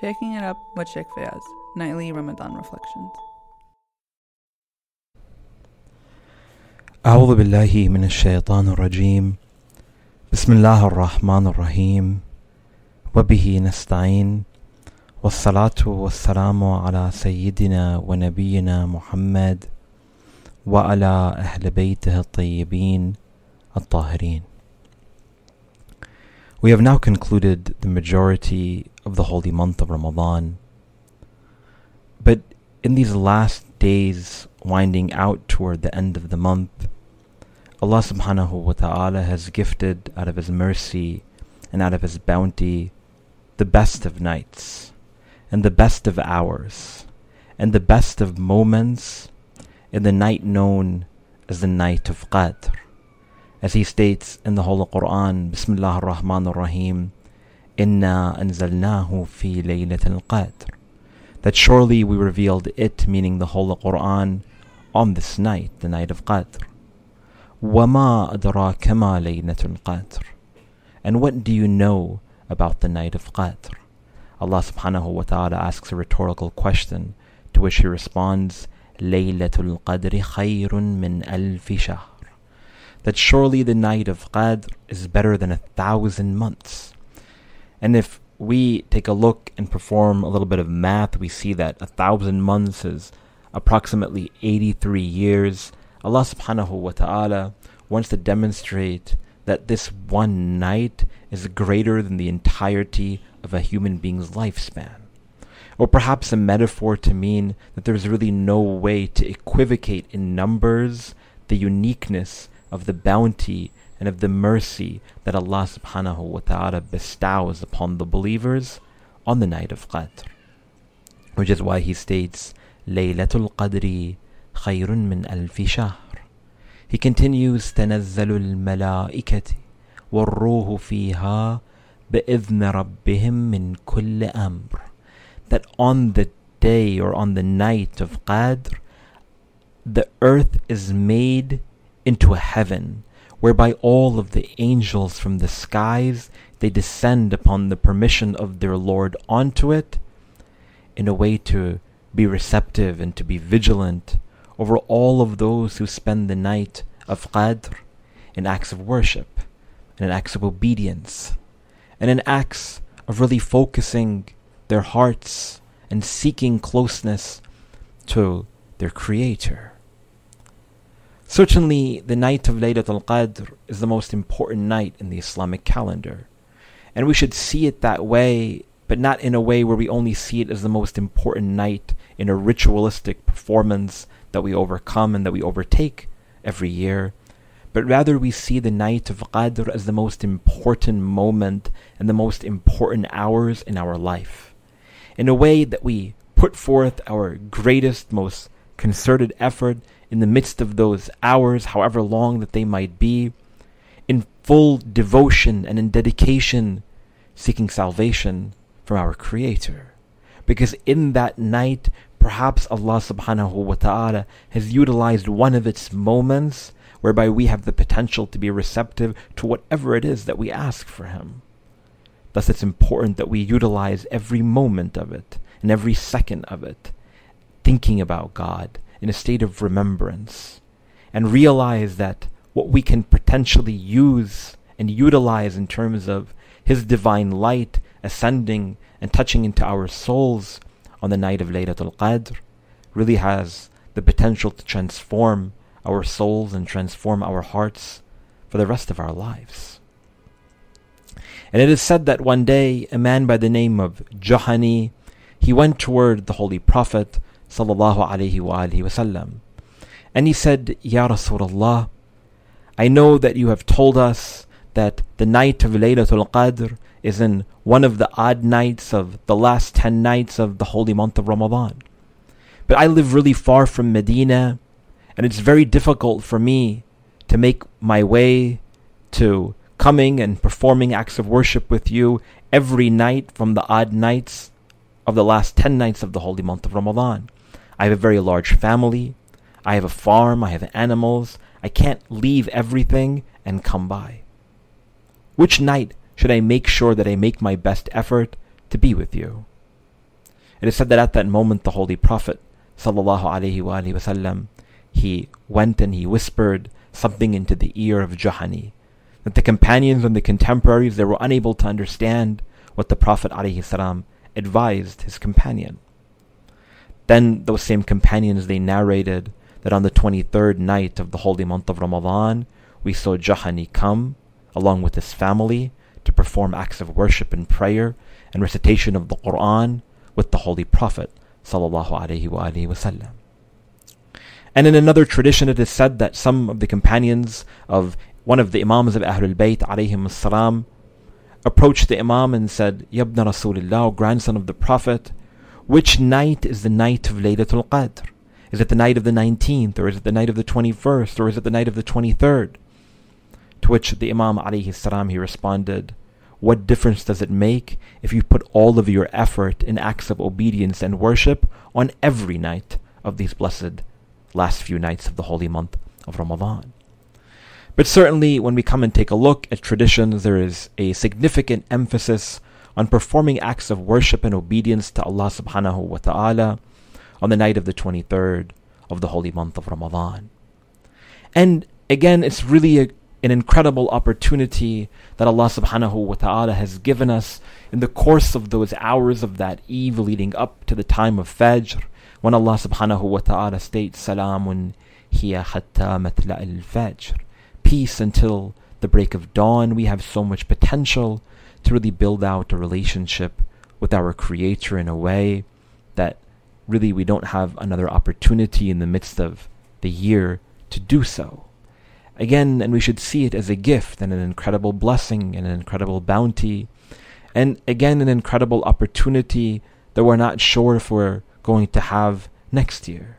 Shaking It Up with Sheikh Fayaz, Nightly Ramadan Reflections. أعوذ بالله من الشيطان الرجيم. بسم الله الرحمن الرحيم. وبه نستعين. والصلاة والسلام على سيدنا ونبينا محمد وعلى أهل بيته الطيبين الطاهرين. We have now concluded the majority of the holy month of Ramadan. But in these last days winding out toward the end of the month, Allah subhanahu wa ta'ala has gifted out of His mercy and out of His bounty the best of nights and the best of hours and the best of moments in the night known as the night of Qadr. As he states in the Holy Quran, Bismillah ar-Rahman ar-Rahim, Inna anzalnahu fi laylat al-Qadr. That surely we revealed it, meaning the Holy Quran, on this night, the night of Qadr. وَمَا أَدْرَاكَ مَا لَيْلَةُ الْقَدْرِ And what do you know about the night of Qadr? Allah subhanahu wa ta'ala asks a rhetorical question, to which he responds, لَيْلَةُ الْقَدْرِ خَيْرٌ مِّنْ أَلْفِ شَهْرٍ That surely the night of Qadr is better than a thousand months. And if we take a look and perform a little bit of math, we see that a thousand months is approximately 83 years, Allah subhanahu wa ta'ala wants to demonstrate that this one night is greater than the entirety of a human being's lifespan. Or perhaps a metaphor to mean that there's really no way to equivocate in numbers the uniqueness of the bounty and of the mercy that Allah subhanahu wa ta'ala bestows upon the believers on the night of Qadr. Which is why he states, Laylatul Qadri خير من ألف شهر He continues تنزل الملائكة والروح فيها بإذن ربهم من كل أمر That on the day or on the night of Qadr the earth is made into a heaven whereby all of the angels from the skies they descend upon the permission of their Lord onto it in a way to be receptive and to be vigilant over all of those who spend the night of Qadr in acts of worship and in acts of obedience and in acts of really focusing their hearts and seeking closeness to their Creator. Certainly, the night of Laylatul Qadr is the most important night in the Islamic calendar. And we should see it that way, but not in a way where we only see it as the most important night in a ritualistic performance that we overcome and that we overtake every year, but rather we see the night of Qadr as the most important moment and the most important hours in our life. In a way that we put forth our greatest, most concerted effort in the midst of those hours, however long that they might be, in full devotion and in dedication, seeking salvation from our Creator. Because in that night, perhaps Allah subhanahu wa ta'ala has utilized one of its moments whereby we have the potential to be receptive to whatever it is that we ask for Him. Thus, it's important that we utilize every moment of it and every second of it, thinking about God in a state of remembrance, and realize that what we can potentially use and utilize in terms of His divine light ascending and touching into our souls on the night of Laylatul Qadr really has the potential to transform our souls and transform our hearts for the rest of our lives. And it is said that one day a man by the name of Juhani, he went toward the Holy Prophet sallallahu wasallam, and he said, Ya Rasulullah, I know that you have told us that the night of Laylatul Qadr is in one of the odd nights of the last ten nights of the holy month of Ramadan. But I live really far from Medina, and it's very difficult for me to make my way to coming and performing acts of worship with you every night from the odd nights of the last 10 nights of the holy month of Ramadan. I have a very large family. I have a farm. I have animals. I can't leave everything and come by. Which night should I make sure that I make my best effort to be with you? It is said that at that moment the Holy Prophet sallallahu alaihi wasallam he went and he whispered something into the ear of Juhani that the companions and the contemporaries they were unable to understand what the Prophet ﷺ advised his companion. Then those same companions they narrated that on the 23rd night of the holy month of Ramadan, we saw Juhani come along with his family to perform acts of worship and prayer and recitation of the Quran with the Holy Prophet sallallahu alaihi wasallam. And in another tradition, it is said that some of the companions of one of the Imams of Ahlul Bayt alayhim approached the Imam and said, Yabna Rasulullah, grandson of the Prophet, which night is the night of Laylatul Qadr? Is it the night of the 19th, or is it the night of the 21st, or is it the night of the 23rd? To which the Imam alayhi salam he responded, What difference does it make if you put all of your effort in acts of obedience and worship on every night of these blessed last few nights of the holy month of Ramadan? But certainly, when we come and take a look at traditions, there is a significant emphasis on performing acts of worship and obedience to Allah subhanahu wa ta'ala on the night of the 23rd of the holy month of Ramadan. And again, it's really a, an incredible opportunity that Allah subhanahu wa ta'ala has given us in the course of those hours of that eve leading up to the time of Fajr, when Allah subhanahu wa ta'ala states, Salamun hiya hatta matla al-Fajr peace until the break of dawn. We have so much potential to really build out a relationship with our Creator in a way that really we don't have another opportunity in the midst of the year to do so. Again, and we should see it as a gift and an incredible blessing and an incredible bounty, and again, an incredible opportunity that we're not sure if we're going to have next year.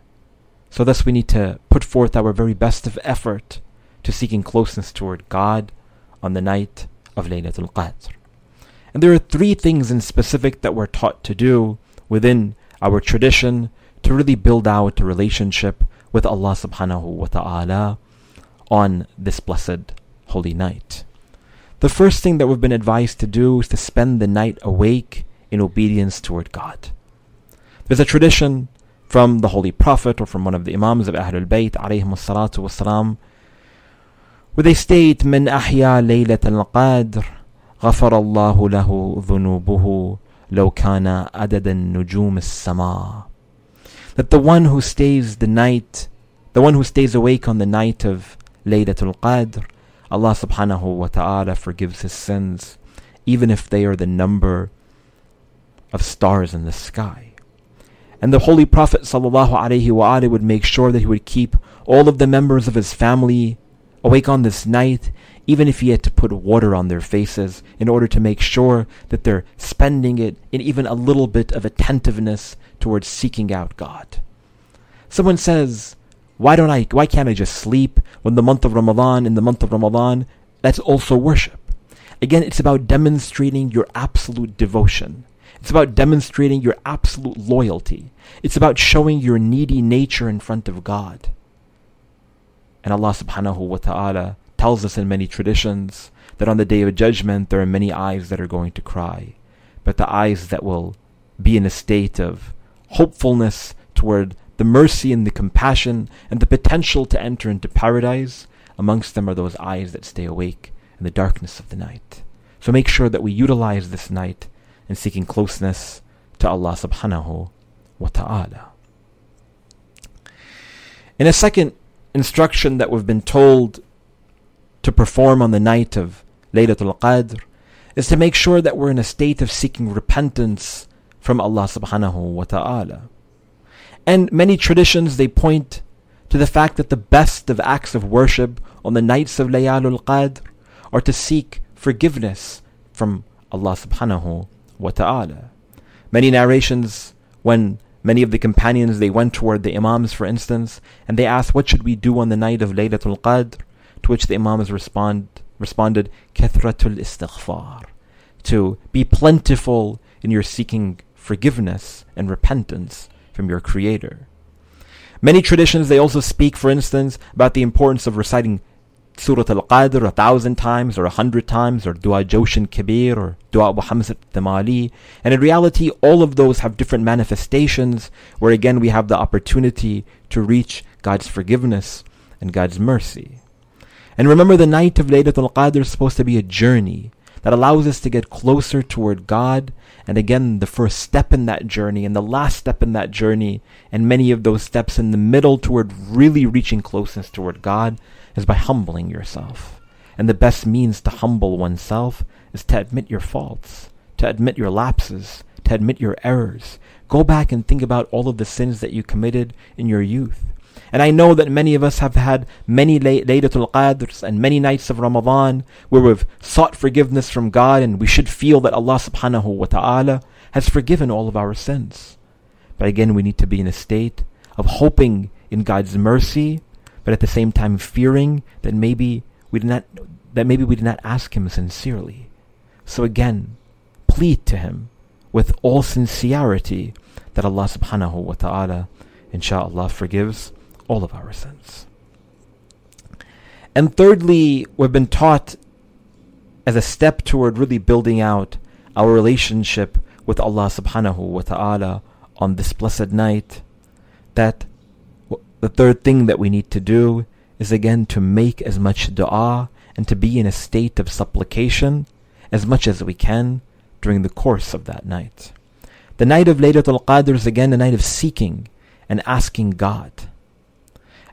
So, thus, we need to put forth our very best of effort to seeking closeness toward God on the night of Laylatul Qadr. And there are three things in specific that we're taught to do within our tradition to really build out a relationship with Allah subhanahu wa ta'ala on this blessed holy night. The first thing that we've been advised to do is to spend the night awake in obedience toward God. There's a tradition from the Holy Prophet or from one of the Imams of Ahlul Bayt alayhim salatu wasalam where they state من أحيا ليلة القدر غفر الله له ذنوبه لو كان عدد النجوم السماء that the one who stays the night the one who stays awake on the night of Laylatul Qadr Allah subhanahu wa ta'ala forgives his sins even if they are the number of stars in the sky and the Holy Prophet sallallahu alaihi wasallam would make sure that he would keep all of the members of his family awake on this night, even if he had to put water on their faces in order to make sure that they're spending it in even a little bit of attentiveness towards seeking out God. Someone says, why don't I why can't I just sleep when the month of Ramadan in the month of Ramadan that's also worship. Again, it's about demonstrating your absolute devotion. It's about demonstrating your absolute loyalty. It's about showing your needy nature in front of God. And Allah subhanahu wa ta'ala tells us in many traditions that on the day of judgment there are many eyes that are going to cry. But the eyes that will be in a state of hopefulness toward the mercy and the compassion and the potential to enter into paradise, amongst them are those eyes that stay awake in the darkness of the night. So make sure that we utilize this night in seeking closeness to Allah subhanahu wa ta'ala. In a second instruction that we've been told to perform on the night of Laylatul Qadr is to make sure that we're in a state of seeking repentance from Allah subhanahu wa ta'ala. And many traditions they point to the fact that the best of acts of worship on the nights of Laylatul Qadr are to seek forgiveness from Allah subhanahu wa ta'ala. Many narrations when Many of the companions, they went toward the Imams, for instance, and they asked, What should we do on the night of Laylatul Qadr? To which the Imams respond, responded, Kathratul istighfar. To be plentiful in your seeking forgiveness and repentance from your Creator. Many traditions, they also speak, for instance, about the importance of reciting Surah Al-Qadr a thousand times or a hundred times or Dua Jawshan Kabir or Dua Abu Hamza Thumali. And in reality, all of those have different manifestations where again we have the opportunity to reach God's forgiveness and God's mercy. And remember the night of Laylatul Qadr is supposed to be a journey that allows us to get closer toward God. And again, the first step in that journey and the last step in that journey and many of those steps in the middle toward really reaching closeness toward God is by humbling yourself. And the best means to humble oneself is to admit your faults, to admit your lapses, to admit your errors. Go back and think about all of the sins that you committed in your youth. And I know that many of us have had many Laylatul Qadrs and many nights of Ramadan where we've sought forgiveness from God and we should feel that Allah subhanahu wa ta'ala has forgiven all of our sins. But again, we need to be in a state of hoping in God's mercy but at the same time fearing that maybe we did not that maybe we did not ask him sincerely. So again, plead to him with all sincerity that Allah subhanahu wa ta'ala inshallah forgives all of our sins. And thirdly, we've been taught as a step toward really building out our relationship with Allah subhanahu wa ta'ala on this blessed night that the third thing that we need to do is again to make as much dua and to be in a state of supplication as much as we can during the course of that night. The night of Laylatul Qadr is again a night of seeking and asking God.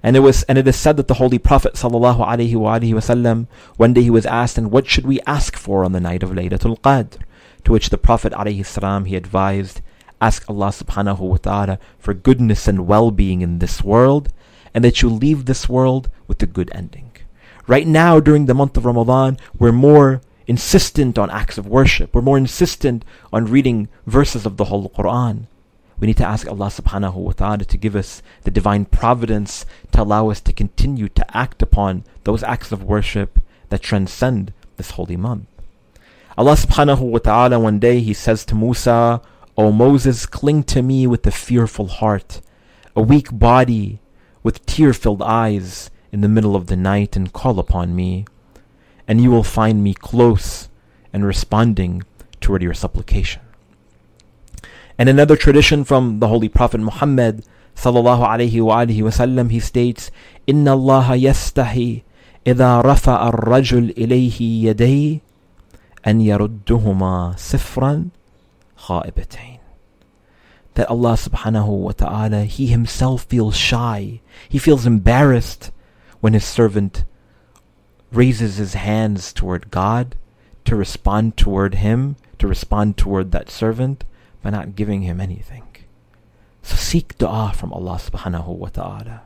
And it was and it is said that the Holy Prophet sallallahu alaihi wasallam one day he was asked, and what should we ask for on the night of Laylatul Qadr? To which the Prophet alayhi salam he advised, Ask Allah subhanahu wa ta'ala for goodness and well-being in this world and that you leave this world with a good ending. Right now, during the month of Ramadan, we're more insistent on acts of worship. We're more insistent on reading verses of the whole Quran. We need to ask Allah subhanahu wa ta'ala to give us the divine providence to allow us to continue to act upon those acts of worship that transcend this holy month. Allah subhanahu wa ta'ala one day he says to Musa, O Moses, cling to me with a fearful heart, a weak body, with tear filled eyes in the middle of the night, and call upon me, and you will find me close and responding toward your supplication. And another tradition from the Holy Prophet Muhammad sallallahu alayhi wa alihi wasallam, he states, إن الله يستحي إذا رفع الرجل إليه يديه أن يردهما صفرا خائبتين. That Allah subhanahu wa ta'ala, He Himself feels shy. He feels embarrassed when His servant raises his hands toward God to respond toward Him, to respond toward that servant, by not giving him anything. So seek dua from Allah subhanahu wa ta'ala.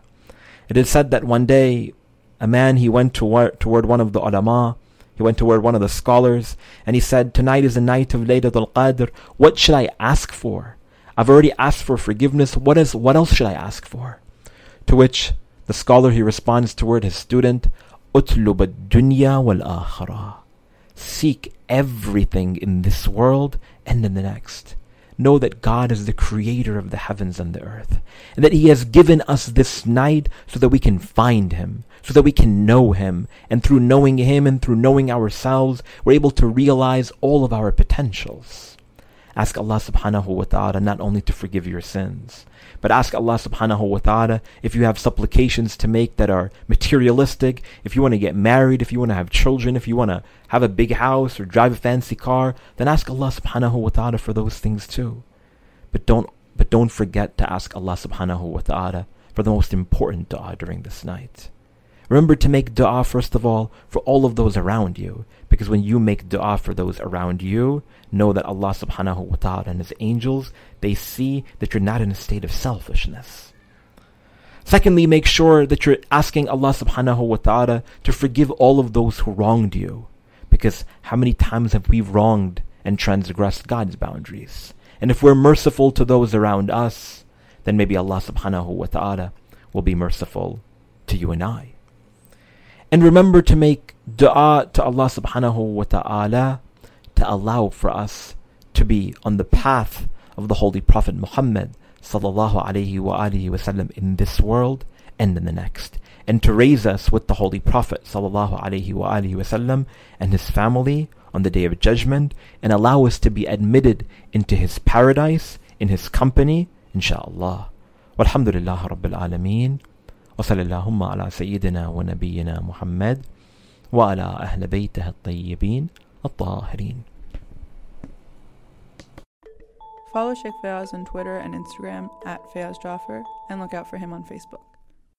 It is said that one day a man he went toward, toward one of the ulama he went toward one of the scholars and he said, Tonight is the night of Laylatul Qadr. What should I ask for? I've already asked for forgiveness. What is what else should I ask for? To which the scholar he responds toward his student, Utlub dunya wal akhirah. Seek everything in this world and in the next. Know that God is the creator of the heavens and the earth, and that He has given us this night so that we can find Him, so that we can know Him. And through knowing Him and through knowing ourselves, we're able to realize all of our potentials. Ask Allah subhanahu wa ta'ala not only to forgive your sins, but ask Allah subhanahu wa ta'ala if you have supplications to make that are materialistic, if you want to get married, if you want to have children, if you want to have a big house or drive a fancy car, then ask Allah subhanahu wa ta'ala for those things too. But don't but don't forget to ask Allah subhanahu wa ta'ala for the most important dua during this night. Remember to make dua first of all for all of those around you. Because when you make dua for those around you, know that Allah subhanahu wa ta'ala and His angels, they see that you're not in a state of selfishness. Secondly, make sure that you're asking Allah subhanahu wa ta'ala to forgive all of those who wronged you. Because how many times have we wronged and transgressed God's boundaries? And if we're merciful to those around us, then maybe Allah subhanahu wa ta'ala will be merciful to you and I. And remember to make dua to Allah subhanahu wa ta'ala to allow for us to be on the path of the Holy Prophet Muhammad sallallahu alihi wasallam in this world and in the next. and to raise us with the Holy Prophet sallallahu alaihi wasallam and his family on the day of judgment and allow us to be admitted into his paradise in his company inshallah walhamdulillah rabbil alameen وصلى اللهم على سيدنا ونبينا محمد وعلى أهل بيته الطيبين الطاهرين Follow Sheikh Fayaz on Twitter and Instagram at Fayaz Jaffer and look out for him on Facebook.